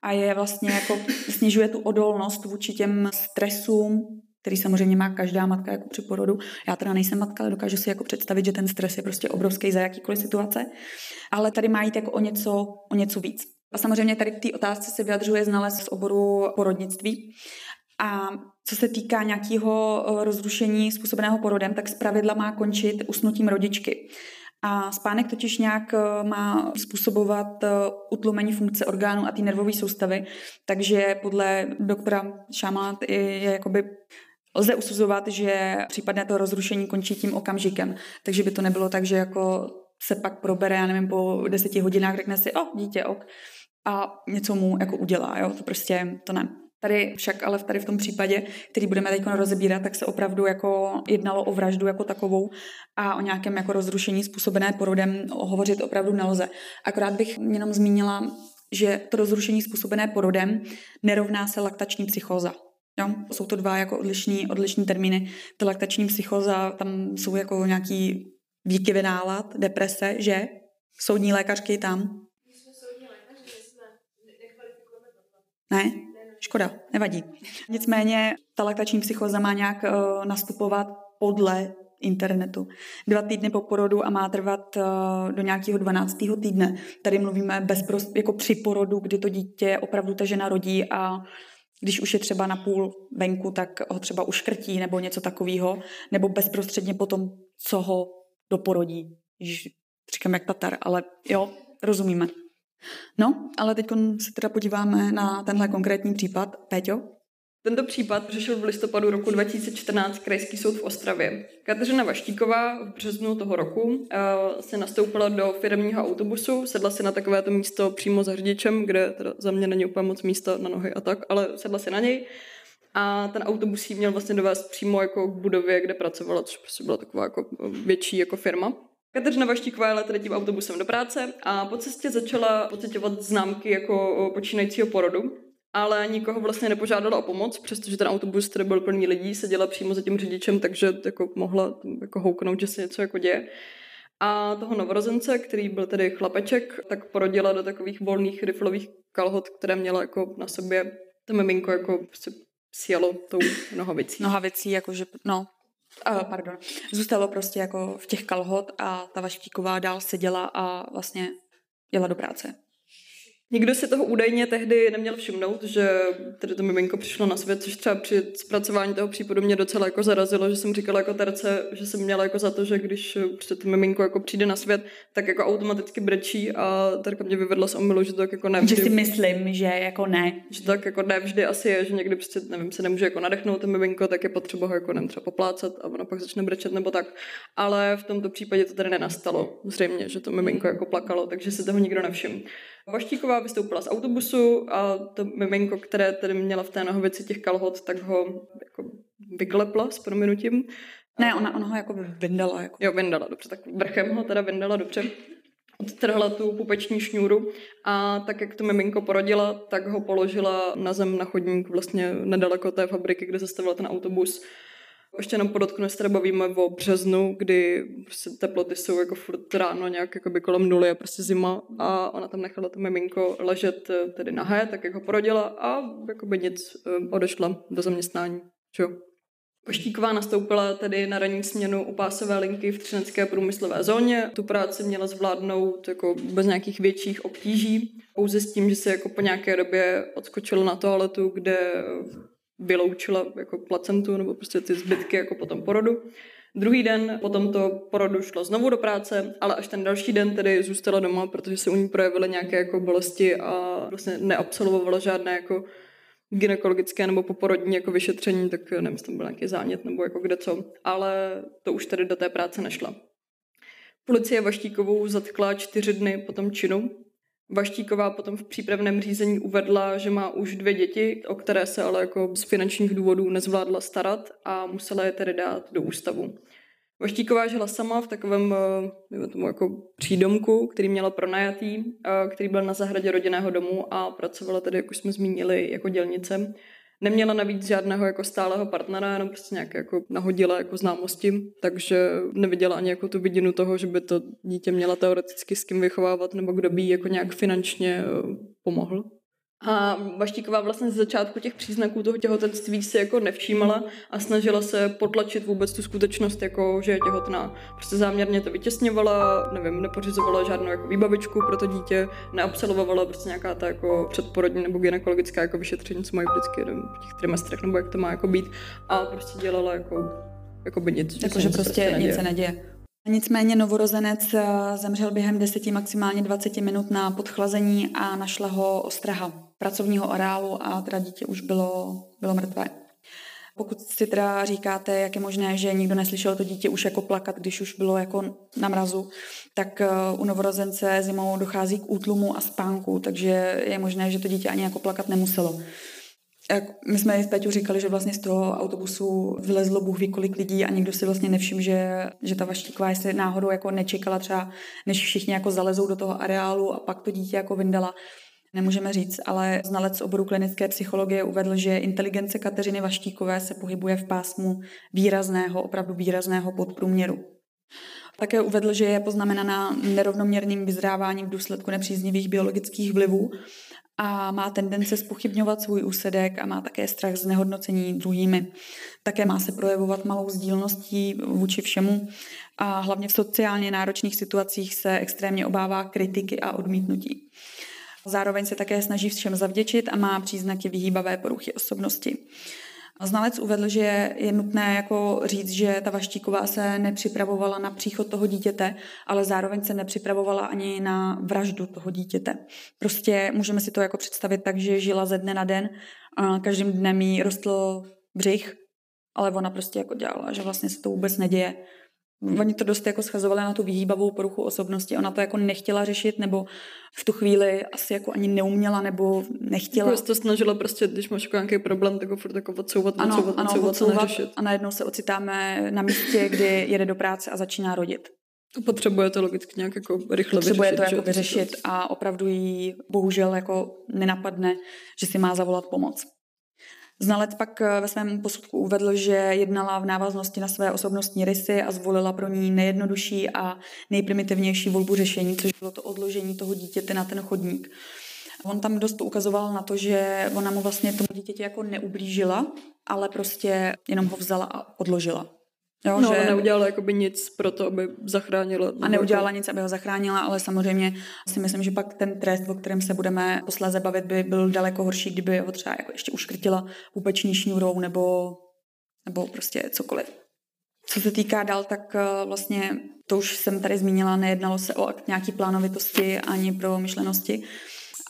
a je vlastně jako snižuje tu odolnost vůči těm stresům, který samozřejmě má každá matka jako při porodu. Já teda nejsem matka, ale dokážu si jako představit, že ten stres je prostě obrovský za jakýkoliv situace. Ale tady má jít jako o něco, o něco víc. A samozřejmě tady k té otázce se vyjadřuje znalec z oboru porodnictví. A co se týká nějakého eh, rozrušení způsobeného porodem, tak zpravidla má končit usnutím rodičky. A spánek totiž nějak eh, má způsobovat eh, utlumení funkce orgánů a té nervové soustavy, takže podle doktora je, je jakoby lze usuzovat, že případné to rozrušení končí tím okamžikem. Takže by to nebylo tak, že jako se pak probere, já nevím, po deseti hodinách řekne si, o, dítě, ok, a něco mu jako udělá, jo, to prostě, to ne. Tady však ale tady v tom případě, který budeme teď rozebírat, tak se opravdu jako jednalo o vraždu jako takovou a o nějakém jako rozrušení způsobené porodem hovořit opravdu nelze. Akorát bych jenom zmínila, že to rozrušení způsobené porodem nerovná se laktační psychóza. Jo? Jsou to dva jako odlišní, odlišní termíny. Ta laktační psychóza, tam jsou jako nějaký výkyvy nálad, deprese, že? Soudní lékařky tam. Ne? Škoda, nevadí. Nicméně ta laktační psychoza má nějak uh, nastupovat podle internetu. Dva týdny po porodu a má trvat uh, do nějakého 12. týdne. Tady mluvíme bezprost, jako při porodu, kdy to dítě opravdu ta žena rodí a když už je třeba na půl venku, tak ho třeba uškrtí nebo něco takového, nebo bezprostředně potom, co ho doporodí. Říkám jak Tatar, ale jo, rozumíme. No, ale teď se teda podíváme na tenhle konkrétní případ. Péťo? Tento případ přešel v listopadu roku 2014 Krajský soud v Ostravě. Kateřina Vaštíková v březnu toho roku uh, se nastoupila do firmního autobusu, sedla si na takovéto místo přímo za řidičem, kde teda za mě není úplně moc místa na nohy a tak, ale sedla si na něj. A ten autobus jí měl vlastně dovést přímo jako k budově, kde pracovala, což prostě byla taková jako větší jako firma. Kateřina Vaštíková jela tedy tím autobusem do práce a po cestě začala pocitovat známky jako počínajícího porodu ale nikoho vlastně nepožádala o pomoc, přestože ten autobus, který byl plný lidí, seděla přímo za tím řidičem, takže jako mohla jako houknout, že se něco jako děje. A toho novorozence, který byl tedy chlapeček, tak porodila do takových volných riflových kalhot, které měla jako na sobě to miminko jako prostě sjelo tou nohavicí. Nohavicí, jakože, no, Uh, pardon. Zůstalo prostě jako v těch kalhot a ta Vaštíková dál seděla a vlastně jela do práce. Nikdo si toho údajně tehdy neměl všimnout, že tedy to miminko přišlo na svět, což třeba při zpracování toho případu mě docela jako zarazilo, že jsem říkala jako terce, že jsem měla jako za to, že když prostě to miminko jako přijde na svět, tak jako automaticky brečí a Terka mě vyvedla z omylu, že to tak jako ne. Že si myslím, že jako ne. Že to tak jako ne vždy asi je, že někdy prostě, nevím, se nemůže jako nadechnout to miminko, tak je potřeba ho jako nevím, třeba poplácat a ono pak začne brečet nebo tak. Ale v tomto případě to tady nenastalo. Zřejmě, že to miminko jako plakalo, takže si toho nikdo nevšiml. Vaštíková vystoupila z autobusu a to miminko, které tedy měla v té nohovici těch kalhot, tak ho jako vyklepla s prominutím. Ne, ona, ona ho jako vyndala. Jako. Jo, vyndala, dobře, tak vrchem ho teda vyndala, dobře. Odtrhla tu pupeční šňůru a tak, jak to miminko porodila, tak ho položila na zem na chodník vlastně nedaleko té fabriky, kde zastavila ten autobus ještě jenom podotknu, se bavíme o březnu, kdy prostě teploty jsou jako furt ráno nějak jako by kolem nuly a prostě zima a ona tam nechala to miminko ležet eh, tedy nahé, tak jak ho porodila a jako by nic eh, odešla do zaměstnání. Čo? Poštíková nastoupila tedy na ranní směnu u pásové linky v Třinecké průmyslové zóně. Tu práci měla zvládnout jako bez nějakých větších obtíží, pouze s tím, že se jako po nějaké době odskočila na toaletu, kde vyloučila jako placentu nebo prostě ty zbytky jako po tom porodu. Druhý den po tomto porodu šla znovu do práce, ale až ten další den tedy zůstala doma, protože se u ní projevily nějaké jako bolesti a vlastně neabsolvovala žádné jako gynekologické nebo poporodní jako vyšetření, tak nevím, jestli tam byl nějaký zánět nebo jako kde co, ale to už tedy do té práce nešla. Policie Vaštíkovou zatkla čtyři dny po tom činu, Vaštíková potom v přípravném řízení uvedla, že má už dvě děti, o které se ale jako z finančních důvodů nezvládla starat a musela je tedy dát do ústavu. Vaštíková žila sama v takovém eh, tomu jako přídomku, který měla pronajatý, eh, který byl na zahradě rodinného domu a pracovala tedy, jak už jsme zmínili, jako dělnice. Neměla navíc žádného jako stálého partnera, jenom prostě nějak jako nahodila jako známosti, takže neviděla ani jako tu vidinu toho, že by to dítě měla teoreticky s kým vychovávat nebo kdo by jí jako nějak finančně eh, pomohl. A Vaštíková vlastně z začátku těch příznaků toho těhotenství si jako nevšímala a snažila se potlačit vůbec tu skutečnost, jako že je těhotná. Prostě záměrně to vytěsňovala, nevím, nepořizovala žádnou jako výbavičku pro to dítě, neabsolvovala prostě nějaká ta jako předporodní nebo gynekologická jako vyšetření, co mají vždycky nevím, v těch trimestrech nebo jak to má jako být. A prostě dělala jako, jako by nic. Jako, že prostě, prostě nic se neděje. Nicméně novorozenec eh, zemřel během 10, maximálně 20 minut na podchlazení a našla ho ostraha pracovního areálu a teda dítě už bylo, bylo mrtvé. Pokud si teda říkáte, jak je možné, že nikdo neslyšel to dítě už jako plakat, když už bylo jako na mrazu, tak eh, u novorozence zimou dochází k útlumu a spánku, takže je možné, že to dítě ani jako plakat nemuselo. My jsme s Peťou říkali, že vlastně z toho autobusu vylezlo Bůh ví kolik lidí a nikdo si vlastně nevšiml, že, že ta Vaštíková jestli náhodou jako nečekala třeba, než všichni jako zalezou do toho areálu a pak to dítě jako vyndala. Nemůžeme říct, ale znalec oboru klinické psychologie uvedl, že inteligence Kateřiny Vaštíkové se pohybuje v pásmu výrazného, opravdu výrazného podprůměru. Také uvedl, že je poznamenaná nerovnoměrným vyzráváním v důsledku nepříznivých biologických vlivů a má tendence spochybňovat svůj úsedek a má také strach z nehodnocení druhými. Také má se projevovat malou sdílností vůči všemu a hlavně v sociálně náročných situacích se extrémně obává kritiky a odmítnutí. Zároveň se také snaží všem zavděčit a má příznaky vyhýbavé poruchy osobnosti. Znalec uvedl, že je nutné jako říct, že ta Vaštíková se nepřipravovala na příchod toho dítěte, ale zároveň se nepřipravovala ani na vraždu toho dítěte. Prostě můžeme si to jako představit tak, že žila ze dne na den a každým dnem jí rostl břich, ale ona prostě jako dělala, že vlastně se to vůbec neděje. Oni to dost jako schazovali na tu vyhýbavou poruchu osobnosti. Ona to jako nechtěla řešit, nebo v tu chvíli asi jako ani neuměla, nebo nechtěla. Jako to snažila prostě, když máš jako nějaký problém, tak ho furt jako odsouvat, ano, odsouvat, ano, odsouvat, odsouvat a A najednou se ocitáme na místě, kdy jede do práce a začíná rodit. Potřebuje to logicky nějak jako rychle Potřebuje vyřešit. to jako vyřešit a opravdu jí bohužel jako nenapadne, že si má zavolat pomoc. Znalec pak eh, ve svém posudku uvedl, že jednala v návaznosti na své osobnostní rysy a zvolila pro ní nejjednodušší a nejprimitivnější volbu řešení, což bylo to odložení toho dítěte na ten chodník. On tam dost ukazoval na to, že ona mu vlastně tomu dítěti jako neublížila, ale prostě jenom ho vzala a odložila. Jo, No, že... neudělala jakoby nic pro to, aby zachránila. A neudělala nic, aby ho zachránila, ale samozřejmě si myslím, že pak ten trest, o kterém se budeme posléze bavit, by byl daleko horší, kdyby ho třeba jako ještě uškrtila pupeční šňůrou nebo, nebo prostě cokoliv. Co se týká dál, tak eh, vlastně to už jsem tady zmínila, nejednalo se o akt nějaký plánovitosti ani pro myšlenosti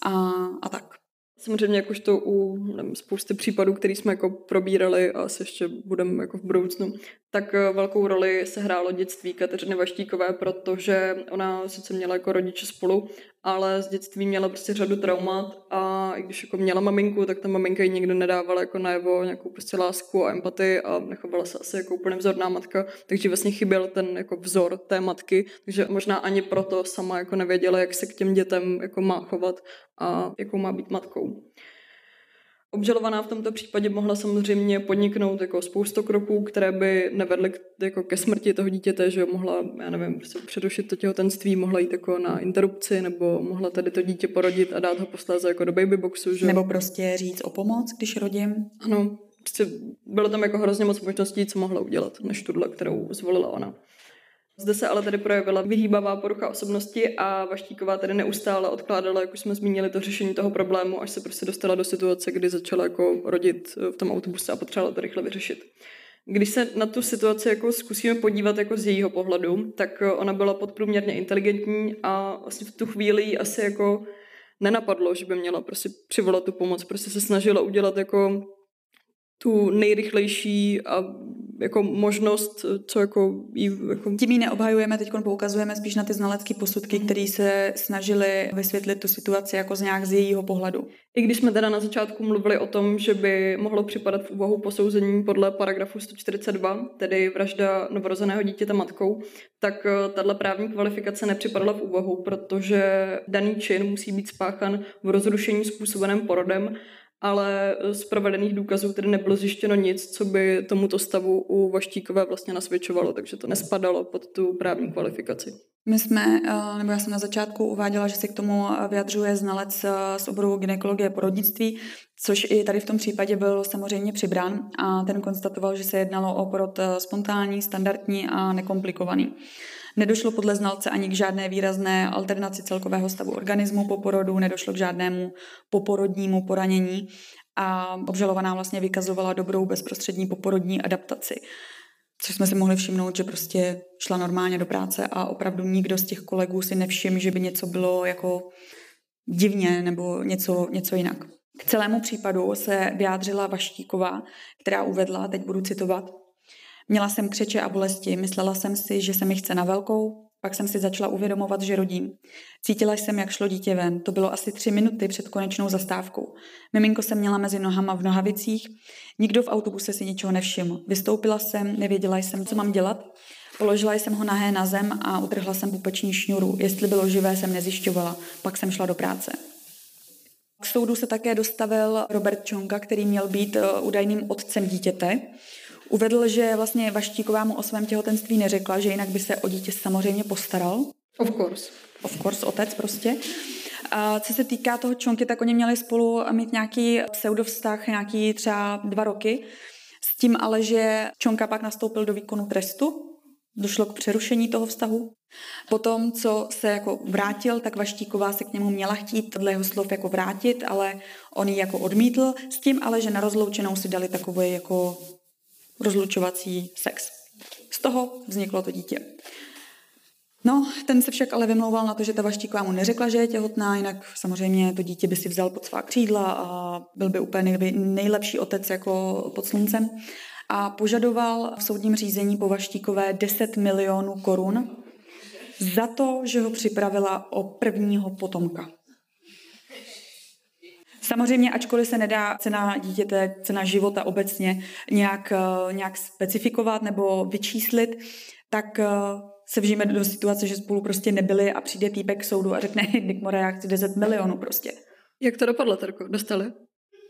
a, a tak. Samozřejmě jakožto u nevím, spousty případů, který jsme jako probírali a asi ještě budeme jako v budoucnu, tak eh, velkou roli se hrálo dětství Kateřiny Vaštíkové, protože ona sice měla jako rodiče spolu, ale z dětství měla prostě řadu traumat a i když jako měla maminku, tak ta maminka jí nikdy nedávala jako najevo nějakou prostě lásku a empatii a nechovala se asi jako úplně vzorná matka, takže vlastně chyběl ten jako vzor té matky, takže možná ani proto sama jako nevěděla, jak se k těm dětem jako má chovat a jakou má být matkou. Obžalovaná v tomto případě mohla samozřejmě podniknout jako spoustu kroků, které by nevedly k, jako ke smrti toho dítěte, že mohla, já nevím, prostě přerušit to těhotenství, mohla jít jako na interrupci, nebo mohla tady to dítě porodit a dát ho posléze jako do babyboxu, že Nebo prostě říct o pomoc, když rodím. ano, prostě bylo tam jako hrozně moc možností, co mohla udělat, než tuhle, kterou zvolila ona. Zde se ale tady projevila vyhýbavá porucha osobnosti a Vaštíková tady neustále odkládala, jak už jsme zmínili, to řešení toho problému, až se prostě dostala do situace, kdy začala jako rodit eh, v tom autobuse a potřebovala to rychle vyřešit. Když se na tu situaci jako zkusíme podívat jako z jejího pohledu, tak eh, ona byla podprůměrně inteligentní a vlastně v tu chvíli asi jako nenapadlo, že by měla prostě přivolat tu pomoc. Prostě se snažila udělat jako tu nejrychlejší a jako možnost, co jako jí jako Tím ji neobhajujeme, teď poukazujeme spíš na ty znalecké posudky, které se snažili vysvětlit tu situaci jako z nějak z jejího pohledu. I když jsme teda na začátku mluvili o tom, že by mohlo připadat v úvahu posouzení podle paragrafu 142, tedy vražda novorozeného dítěte matkou, tak eh, tahle právní kvalifikace nepřipadala v úvahu, protože daný čin musí být spáchan v rozrušení způsobeném porodem, ale z provedených důkazů tedy nebylo zjištěno nic, co by tomuto stavu u Vaštíkové vlastně nasvědčovalo, takže to nespadalo pod tu právní kvalifikaci. My jsme, eh, nebo já jsem na začátku uváděla, že se k tomu vyjadřuje znalec eh, z oboru gynekologie porodnictví, což i tady v tom případě byl samozřejmě přibrán a ten konstatoval, že se jednalo o porod eh, spontánní, standardní a nekomplikovaný. Nedošlo podle znalce ani k žádné výrazné alternaci celkového stavu organismu po porodu, nedošlo k žádnému poporodnímu poranění a obžalovaná vlastně vykazovala dobrou bezprostřední poporodní adaptaci. Což jsme si mohli všimnout, že prostě šla normálně do práce a opravdu nikdo z těch kolegů si nevšiml, že by něco bylo jako divně nebo něco, něco jinak. K celému případu se vyjádřila Vaštíková, která uvedla, teď budu citovat, Měla jsem křeče a bolesti, myslela jsem si, že se mi chce na velkou, pak jsem si začala uvědomovat, že rodím. Cítila jsem, jak šlo dítě ven. To bylo asi tři minuty před konečnou zastávkou. Miminko jsem měla mezi nohama v nohavicích. Nikdo v autobuse si ničeho nevšiml. Vystoupila jsem, nevěděla jsem, co mám dělat. Položila jsem ho nahé na zem a utrhla jsem pupeční šňůru. Jestli bylo živé, jsem nezjišťovala. Pak jsem šla do práce. K soudu se také dostavil Robert Čonka, který měl být eh, údajným otcem dítěte. Uvedl, že vlastně Vaštíková mu o svém těhotenství neřekla, že jinak by se o dítě samozřejmě postaral. Of course. Of course, otec prostě. A co se týká toho Čonky, tak oni měli spolu mít nějaký pseudovztah, nějaký třeba dva roky, s tím ale, že Čonka pak nastoupil do výkonu trestu, došlo k přerušení toho vztahu. Potom, co se jako vrátil, tak Vaštíková se k němu měla chtít dle jeho slov jako vrátit, ale on ji jako odmítl, s tím ale, že na rozloučenou si dali takový jako rozlučovací sex. Z toho vzniklo to dítě. No, ten se však ale vymlouval na to, že ta Vaštíková mu neřekla, že je těhotná, jinak samozřejmě to dítě by si vzal pod svá křídla a byl by úplně nejlepší otec jako pod sluncem. A požadoval v soudním řízení po Vaštíkové 10 milionů korun za to, že ho připravila o prvního potomka. Samozřejmě, ačkoliv se nedá cena dítěte, cena života obecně nějak, nějak specifikovat nebo vyčíslit, tak se vžijeme do situace, že spolu prostě nebyli a přijde týpek k soudu a řekne, Dick More, já chci 10 milionů prostě. Jak to dopadlo, Terko? Dostali?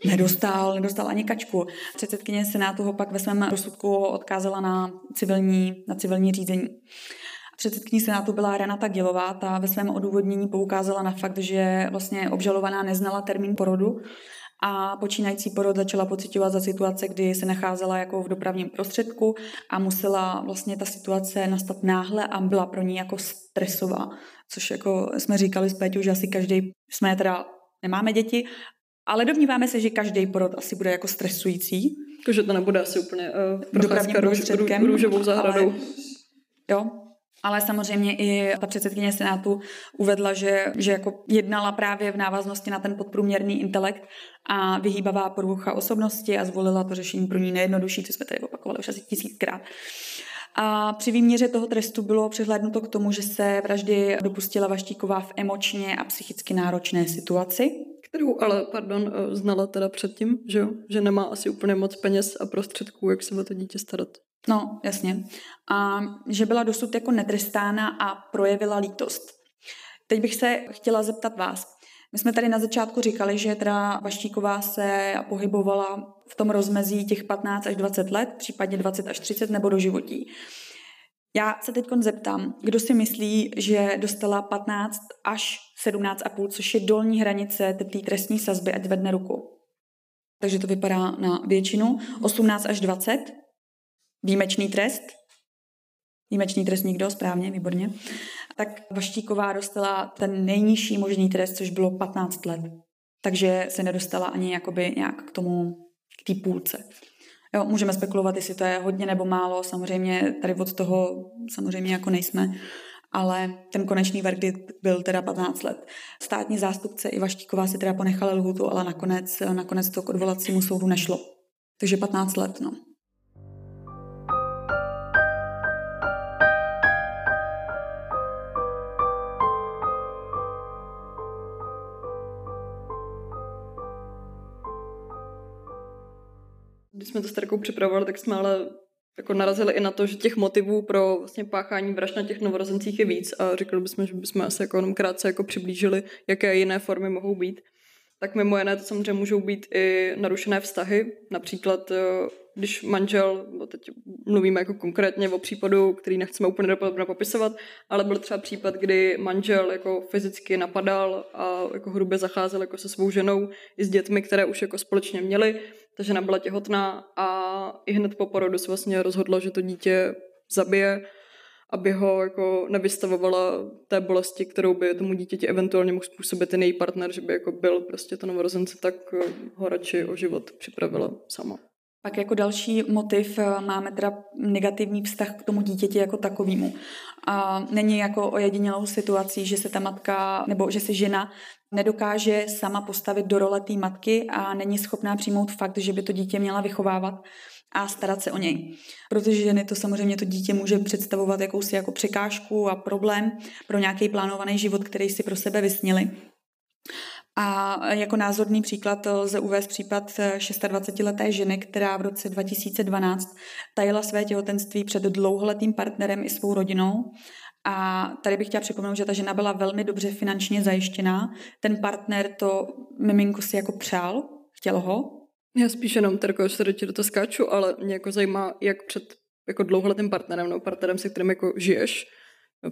Nedostal, nedostal ani kačku. Předsedkyně Senátu ho pak ve svém rozsudku odkázala na civilní, na civilní řízení. Předsedkyní Senátu byla Renata Gilová, ta ve svém odůvodnění poukázala na fakt, že vlastně obžalovaná neznala termín porodu a počínající porod začala pocitovat za situace, kdy se nacházela jako v dopravním prostředku a musela vlastně ta situace nastat náhle a byla pro ní jako stresová, což jako jsme říkali s Péťou, že asi každý, jsme teda nemáme děti, ale domníváme se, že každý porod asi bude jako stresující. Takže to nebude asi úplně uh, Dopravním růž, prostředkem, růžovou zahradou. Ale, jo, ale samozřejmě i ta předsedkyně Senátu uvedla, že, že jako jednala právě v návaznosti na ten podprůměrný intelekt a vyhýbavá porucha osobnosti a zvolila to řešení pro ní nejjednodušší, co jsme tady opakovali už asi tisíckrát. A při výměře toho trestu bylo přihlédnuto k tomu, že se vraždy dopustila Vaštíková v emočně a psychicky náročné situaci. Kterou ale, pardon, eh, znala teda předtím, že jo? Že nemá asi úplně moc peněz a prostředků, jak se o to dítě starat. No, jasně. A že byla dosud jako netrestána a projevila lítost. Teď bych se chtěla zeptat vás. My jsme tady na začátku říkali, že teda Vaštíková se pohybovala v tom rozmezí těch 15 až 20 let, případně 20 až 30 nebo do životí. Já se teď zeptám, kdo si myslí, že dostala 15 až 17,5, což je dolní hranice té trestní sazby, ať vedne ruku. Takže to vypadá na většinu. 18 až 20, výjimečný trest. Výjimečný trest nikdo, správně, výborně. Tak Vaštíková dostala ten nejnižší možný trest, což bylo 15 let. Takže se nedostala ani jakoby nějak k tomu, k té půlce. Jo, můžeme spekulovat, jestli to je hodně nebo málo, samozřejmě tady od toho samozřejmě jako nejsme, ale ten konečný verdikt byl teda 15 let. Státní zástupce Iva Štíková si teda ponechala lhutu, ale nakonec, nakonec to k odvolacímu soudu nešlo. Takže 15 let, no. Když jsme to s Terkou připravovali, tak jsme ale jako narazili i na to, že těch motivů pro vlastně páchání vražd na těch novorozencích je víc a řekli bychom, že bychom asi jako jenom krátce jako přiblížili, jaké jiné formy mohou být. Tak mimo jiné to samozřejmě můžou být i narušené vztahy, například eh, když manžel, no teď mluvíme jako konkrétně o případu, který nechceme úplně dopodrobně popisovat, ale byl třeba případ, kdy manžel jako fyzicky napadal a jako hrubě zacházel jako se svou ženou i s dětmi, které už jako společně měli. Ta žena byla těhotná a i hned po porodu se vlastně rozhodla, že to dítě zabije, aby ho jako nevystavovala té bolesti, kterou by tomu dítěti eventuálně mohl způsobit ten její partner, že by jako byl prostě to novorozence, tak ho radši o život připravila sama. Pak jako další motiv eh, máme teda negativní vztah k tomu dítěti jako takovému. A není jako ojedinělou situací, že se ta matka nebo že se žena nedokáže sama postavit do role té matky a není schopná přijmout fakt, že by to dítě měla vychovávat a starat se o něj. Protože ženy to samozřejmě to dítě může představovat jakousi jako překážku a problém pro nějaký plánovaný život, který si pro sebe vysnili. A jako názorný příklad lze uvést případ 26-leté ženy, která v roce 2012 tajila své těhotenství před dlouholetým partnerem i svou rodinou. A tady bych chtěla připomenout, že ta žena byla velmi dobře finančně zajištěná. Ten partner to miminko si jako přál, chtěl ho. Já spíš jenom, Terko, že se do toho skáču, ale mě jako zajímá, jak před jako dlouholetým partnerem, nebo partnerem, se kterým jako žiješ,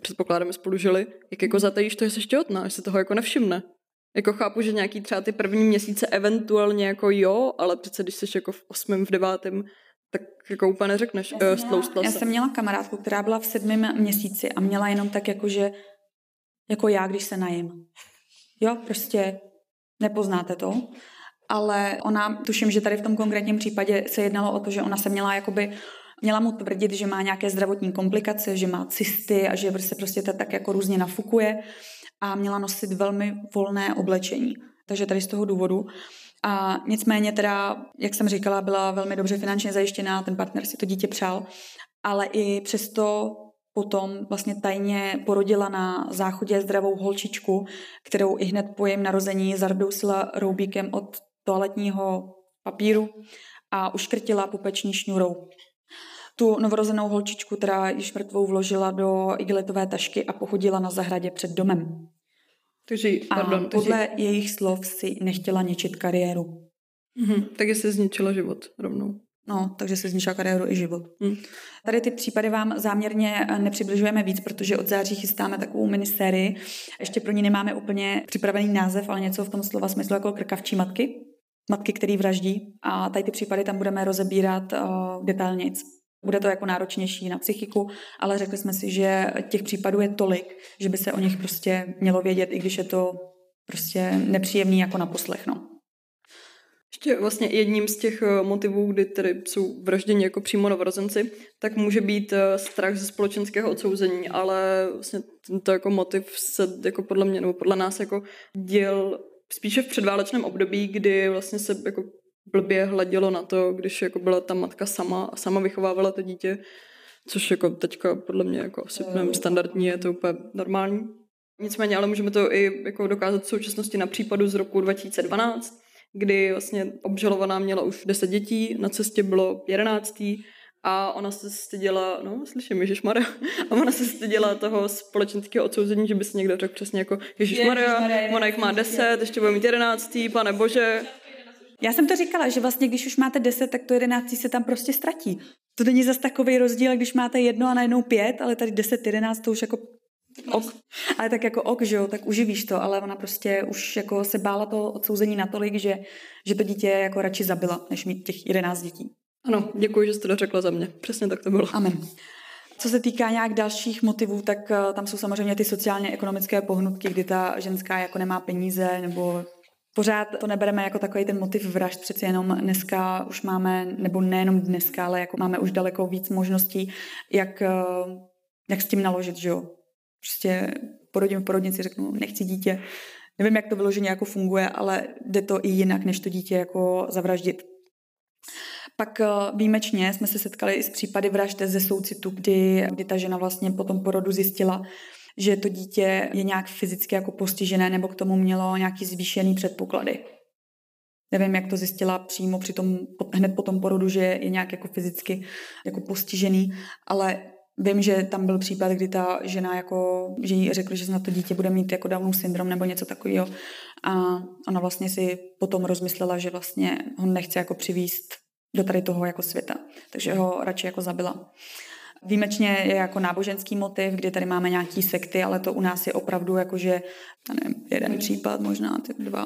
předpokládám, že spolu žili, jak jako zatajíš to, že jsi těhotná, že se toho jako nevšimne. Jako chápu, že nějaký třeba ty první měsíce eventuálně jako jo, ale přece když jsi jako v osmém, v devátém, tak jako úplně neřekneš, já jsem, uh, měla, já jsem měla kamarádku, která byla v sedmém měsíci a měla jenom tak jako, že jako já, když se najím. Jo, prostě nepoznáte to. Ale ona, tuším, že tady v tom konkrétním případě se jednalo o to, že ona se měla jakoby Měla mu tvrdit, že má nějaké zdravotní komplikace, že má cysty a že se prostě to tak jako různě nafukuje a měla nosit velmi volné oblečení. Takže tady z toho důvodu. A nicméně teda, jak jsem říkala, byla velmi dobře finančně zajištěná, ten partner si to dítě přál, ale i přesto potom vlastně tajně porodila na záchodě zdravou holčičku, kterou i hned po jejím narození zardousila roubíkem od toaletního papíru a uškrtila pupeční šňůrou. Tu novorozenou holčičku, která již mrtvou vložila do igelitové tašky a pochodila na zahradě před domem. Takže, A pardon, podle jejich slov si nechtěla ničit kariéru. takže, mhm, takže se zničila život rovnou. No, takže se zničila kariéru i život. Hm. Tady ty případy vám záměrně eh, nepřibližujeme víc, protože od září chystáme takovou minisérii. Ještě pro ní nemáme úplně připravený název, ale něco v tom slova smyslu jako krkavčí matky. Matky, který vraždí. A tady ty případy tam budeme rozebírat uh, detailnějc. Bude to jako náročnější na psychiku, ale řekli jsme si, že těch případů je tolik, že by se o nich prostě mělo vědět, i když je to prostě nepříjemný jako na poslech. No. Ještě vlastně jedním z těch eh, motivů, kdy tedy jsou vražděni jako přímo novorozenci, tak může být eh, strach ze společenského odsouzení, ale vlastně tento jako motiv se jako podle mě, nebo podle nás jako děl spíše v předválečném období, kdy vlastně se jako blbě hledělo na to, když jako byla ta matka sama a sama vychovávala to dítě, což jako teďka podle mě jako asi nevím, standardní, je to úplně normální. Nicméně, ale můžeme to i jako dokázat v současnosti na případu z roku 2012, kdy vlastně obžalovaná měla už 10 dětí, na cestě bylo 11. A ona se styděla, no slyším, Ježišmarja, a ona se styděla toho společenského odsouzení, že by si někdo řekl přesně jako Ježišmarja, Ježišmarja, ona jich má 10, ještě bude mít 11. pane bože. Já jsem to říkala, že vlastně když už máte 10, tak to 11 se tam prostě ztratí. To není zas takový rozdíl, když máte jedno a najednou pět, ale tady 10, 11 to už jako ok. Ale tak jako ok, že jo, tak uživíš to, ale ona prostě už jako se bála toho odsouzení natolik, že, že to dítě jako radši zabila, než mít těch 11 dětí. Ano, děkuji, že jste to řekla za mě. Přesně tak to bylo. Amen. Co se týká nějak dalších motivů, tak eh, tam jsou samozřejmě ty sociálně-ekonomické pohnutky, kdy ta ženská jako nemá peníze, nebo pořád to nebereme jako takový ten motiv vražd, přeci jenom dneska už máme, nebo nejenom dneska, ale jako máme už daleko víc možností, jak, eh, jak s tím naložit, že jo. Prostě porodím v porodnici, řeknu, nechci dítě. Nevím, jak to vyloženě jako funguje, ale jde to i jinak, než to dítě jako zavraždit. Pak eh, výjimečně jsme se setkali i s případy vražd ze soucitu, kdy, kdy ta žena vlastně po tom porodu zjistila, že to dítě je nějak fyzicky jako postižené nebo k tomu mělo nějaký zvýšený předpoklady. Nevím, jak to zjistila přímo při tom, hned po tom porodu, že je nějak jako fyzicky jako postižený, ale vím, že tam byl případ, kdy ta žena jako, že jí řekli, že na to dítě bude mít jako Downův syndrom nebo něco takového a ona vlastně si potom rozmyslela, že vlastně ho nechce jako přivíst do tady toho jako světa. Takže ho radši jako zabila. Výjimečně je jako náboženský motiv, kdy tady máme nějaký sekty, ale to u nás je opravdu jako, že já nevím, jeden případ, možná ty dva,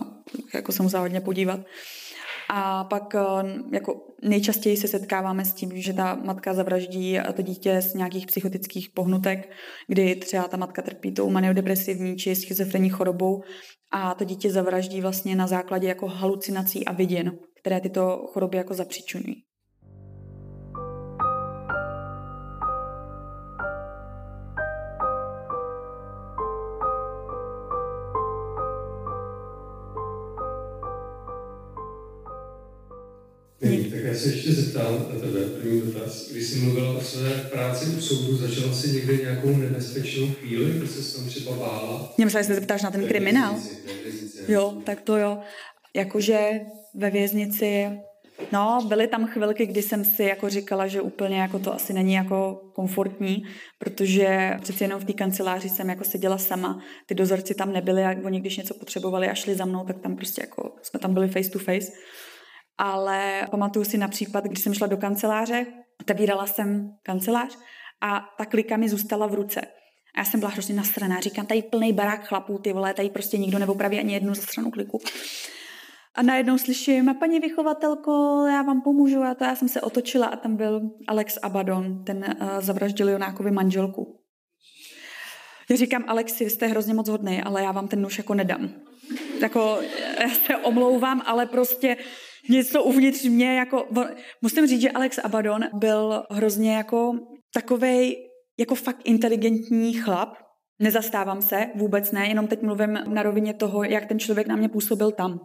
jako se musela hodně podívat. A pak jako nejčastěji se setkáváme s tím, že ta matka zavraždí to dítě z nějakých psychotických pohnutek, kdy třeba ta matka trpí tou maniodepresivní či schizofrenní chorobou a to dítě zavraždí vlastně na základě jako halucinací a vidin, které tyto choroby jako zapříčují. Já se ještě zeptám na tebe, první dotaz. Když jsi mluvila o své práci u soudu, zažila jsi někdy nějakou nebezpečnou chvíli, kdy jsi tam třeba bála? Mě myslela, že se zeptáš na ten kriminál. Jo, tak to jo. Jakože ve věznici, no, byly tam chvilky, kdy jsem si jako říkala, že úplně jako to asi není jako komfortní, protože přeci jenom v té kanceláři jsem jako seděla sama, ty dozorci tam nebyli a oni když něco potřebovali a šli za mnou, tak tam prostě jako jsme tam byli face to face ale pamatuju si na případ, když jsem šla do kanceláře, otevírala jsem kancelář a ta klika mi zůstala v ruce. A já jsem byla hrozně nasraná. Říkám, tady plný barák chlapů, ty vole, tady prostě nikdo neopraví ani jednu zastranou kliku. A najednou slyším, a paní vychovatelko, já vám pomůžu. A to já jsem se otočila a tam byl Alex Abadon, ten uh, zavraždil Jonákovi manželku. Já říkám, Alexi, jste hrozně moc hodný, ale já vám ten nůž jako nedám. Jako, já se omlouvám, ale prostě něco uvnitř mě, jako, musím říct, že Alex Abadon byl hrozně jako takovej, jako fakt inteligentní chlap, Nezastávám se, vůbec ne, jenom teď mluvím na rovině toho, jak ten člověk na mě působil tam.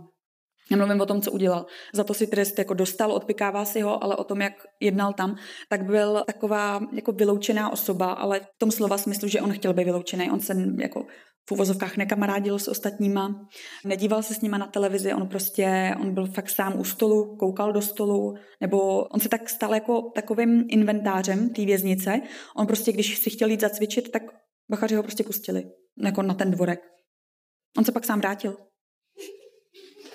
Nemluvím o tom, co udělal. Za to si trest jako dostal, odpikává si ho, ale o tom, jak jednal tam, tak byl taková jako vyloučená osoba, ale v tom slova smyslu, že on chtěl být vyloučený. On se jako v uvozovkách nekamarádil s ostatníma, nedíval se s nima na televizi, on prostě, on byl fakt sám u stolu, koukal do stolu, nebo on se tak stal jako takovým inventářem té věznice. On prostě, když si chtěl jít zacvičit, tak bachaři ho prostě pustili, jako na ten dvorek. On se pak sám vrátil.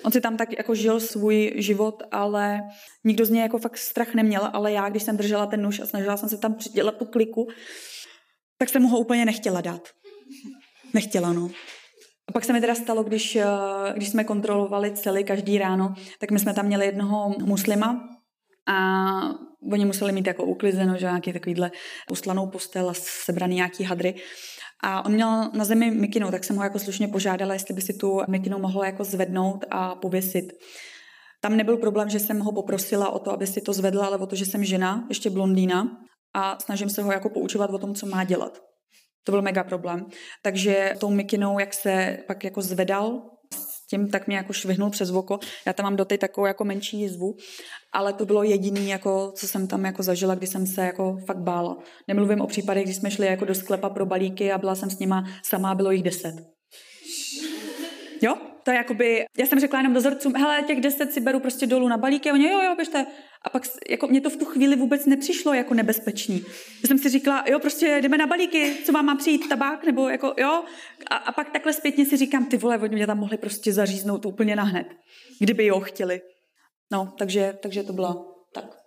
On si tam tak jako žil svůj život, ale nikdo z něj jako fakt strach neměl, ale já, když jsem držela ten nůž a snažila jsem se tam přidělat tu kliku, tak jsem mu ho úplně nechtěla dát. Nechtěla, no. A pak se mi teda stalo, když, eh, když jsme kontrolovali celý každý ráno, tak my jsme tam měli jednoho muslima a oni museli mít jako uklizeno, že nějaký takovýhle uslanou postel a sebraný nějaký hadry. A on měl na zemi mikinu, tak jsem ho jako slušně požádala, jestli by si tu mikinu mohl jako zvednout a pověsit. Tam nebyl problém, že jsem ho poprosila o to, aby si to zvedla, ale o to, že jsem žena, ještě blondýna a snažím se ho jako poučovat o tom, co má dělat. To byl mega problém. Takže tou mikinou, jak se pak jako zvedal, tím tak mě jako švihnul přes oko. Já tam mám doty takovou jako menší jizvu, ale to bylo jediný, jako, co jsem tam jako zažila, kdy jsem se jako fakt bála. Nemluvím o případech, kdy jsme šli jako do sklepa pro balíky a byla jsem s nima sama, bylo jich deset. Jo? To je jakoby, já jsem řekla jenom dozorcům, hele, těch deset si beru prostě dolů na balíky a oni, jo, jo, běžte. A pak jako mě to v tu chvíli vůbec nepřišlo jako nebezpečný. Já jsem si říkala, jo, prostě jdeme na balíky, co vám má přijít, tabák, nebo jako, jo. A, a pak takhle zpětně si říkám, ty vole, oni mě tam mohli prostě zaříznout úplně nahned, kdyby jo chtěli. No, takže, takže to bylo tak.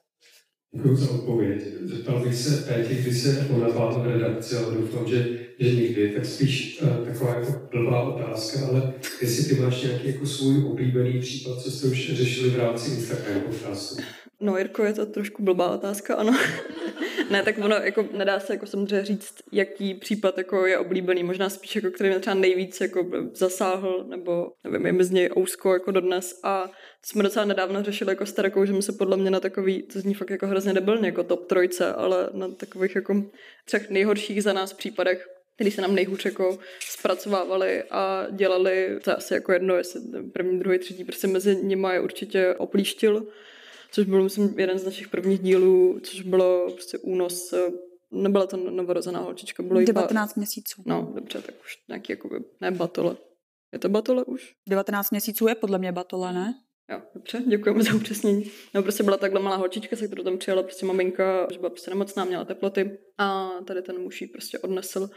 Děkuji za odpověď. Zeptal bych se Péti, kdy se ona v redakci, ale doufám, že, že nikdy. Tak spíš uh, taková jako blbá otázka, ale jestli ty máš nějaký jako svůj oblíbený případ, co jste už řešili v rámci Instagram podcastu. No, Jirko, je to trošku blbá otázka, ano. ne, tak ono jako nedá se jako samozřejmě říct, jaký případ jako je oblíbený, možná spíš jako který mě třeba nejvíc jako zasáhl, nebo nevím, je mi z něj ousko jako dodnes a jsme docela nedávno řešili jako s Terekou, že my se podle mě na takový, to zní fakt jako hrozně debilně, jako top trojce, ale na takových jako třech nejhorších za nás případech který se nám nejhůř jako zpracovávali a dělali, to je asi jako jedno, jestli první, druhý, třetí, prostě mezi nimi je určitě oplíštil což byl, myslím, jeden z našich prvních dílů, což bylo prostě únos nebyla to novorozená holčička, bylo 19 měsíců. No, dobře, tak už nějaký jakoby, ne batole. Je to batole už? 19 měsíců je podle mě batole, ne? Jo, dobře, děkujeme za upřesnění. No prostě byla takhle malá holčička, se kterou tam přijala prostě maminka, že byla prostě nemocná, měla teploty a tady ten muž prostě odnesl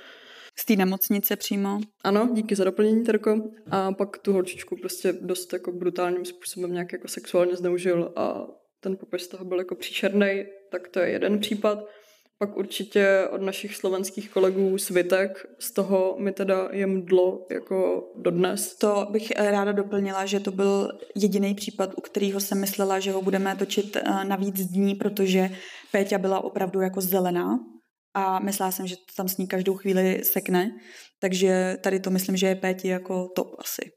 z té nemocnice přímo. Ano, díky za doplnění, Terko. A pak tu holčičku prostě dost jako brutálním způsobem nějak jako sexuálně zneužil a ten popis toho byl jako příšerný, tak to je jeden případ. Pak určitě od našich slovenských kolegů Svitek, z toho mi teda je mdlo jako dodnes. To bych eh, ráda doplnila, že to byl jediný případ, u kterého jsem myslela, že ho budeme točit eh, na víc dní, protože Péťa byla opravdu jako zelená a myslela jsem, že tam s ní každou chvíli sekne, takže tady to myslím, že je Péti jako top asi.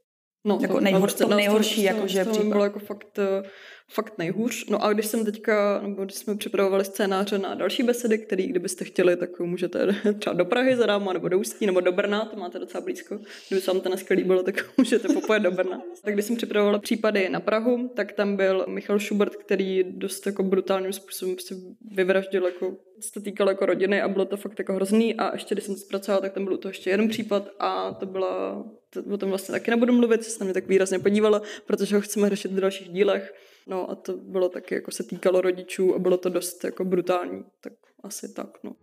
No, jako to, nejhor, to, nejhorší, jako že případ. bylo jako fakt eh, fakt nejhůř. No a když jsem teďka, nebo když jsme připravovali scénáře na další besedy, který kdybyste chtěli, tak můžete třeba do Prahy za náma, nebo do Ústí, nebo do Brna, to máte docela blízko. Kdyby se vám to dneska líbilo, tak můžete popojet do Brna. Tak když jsem připravovala případy na Prahu, tak tam byl Michal Schubert, který dost jako brutálním způsobem prostě vyvraždil jako se to týkalo jako rodiny a bylo to fakt jako hrozný a ještě když jsem to zpracovala, tak tam byl to ještě jeden případ a to byla, to, o tom vlastně taky nebudu mluvit, se na mě tak výrazně podívalo, protože ho chceme řešit v dalších dílech No a to bylo taky, jako se týkalo rodičů a bylo to dost jako brutální. Tak asi tak, no.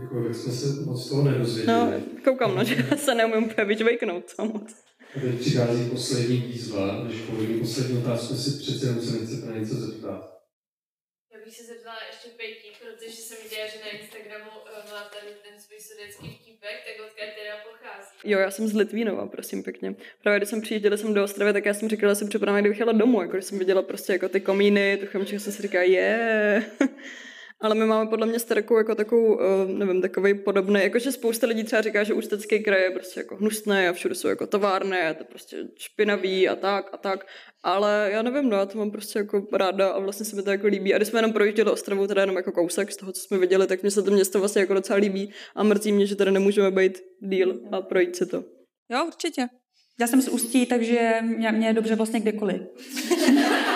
Děkuji, jsme se moc toho nedozvěděli. No, koukám, no, že se neumím úplně vyčvejknout, co moc. A teď přichází poslední výzva, než položím poslední otázku, si přece jenom se nechcete na něco zeptat. Bych se zeptala ještě Pejky, protože jsem viděla, že na Instagramu byla tady ten svůj sudecký vtípek, tak odkud teda pochází? Jo, já jsem z Litvínova, prosím pěkně. Právě když jsem přijížděla jsem do Ostravy, tak já jsem říkala, že si připravila, kdybych jela domů, jako když jsem viděla prostě jako ty komíny, tu chemček, jsem si říkala, je. Yeah. Ale my máme podle mě starkou jako takovou, uh, nevím, takový podobný, jakože spousta lidí třeba říká, že Ústecký kraj je prostě jako hnusný a všude jsou jako továrny a to prostě špinavý a tak a tak. Ale já nevím, no, já to mám prostě jako ráda a vlastně se mi to jako líbí. A když jsme jenom projížděli Ostravu, teda jenom jako kousek z toho, co jsme viděli, tak mě se to město vlastně jako docela líbí a mrzí mě, že tady nemůžeme být díl a projít si to. Jo, určitě. Já jsem z Ústí, takže mě, mě je dobře vlastně kdekoliv.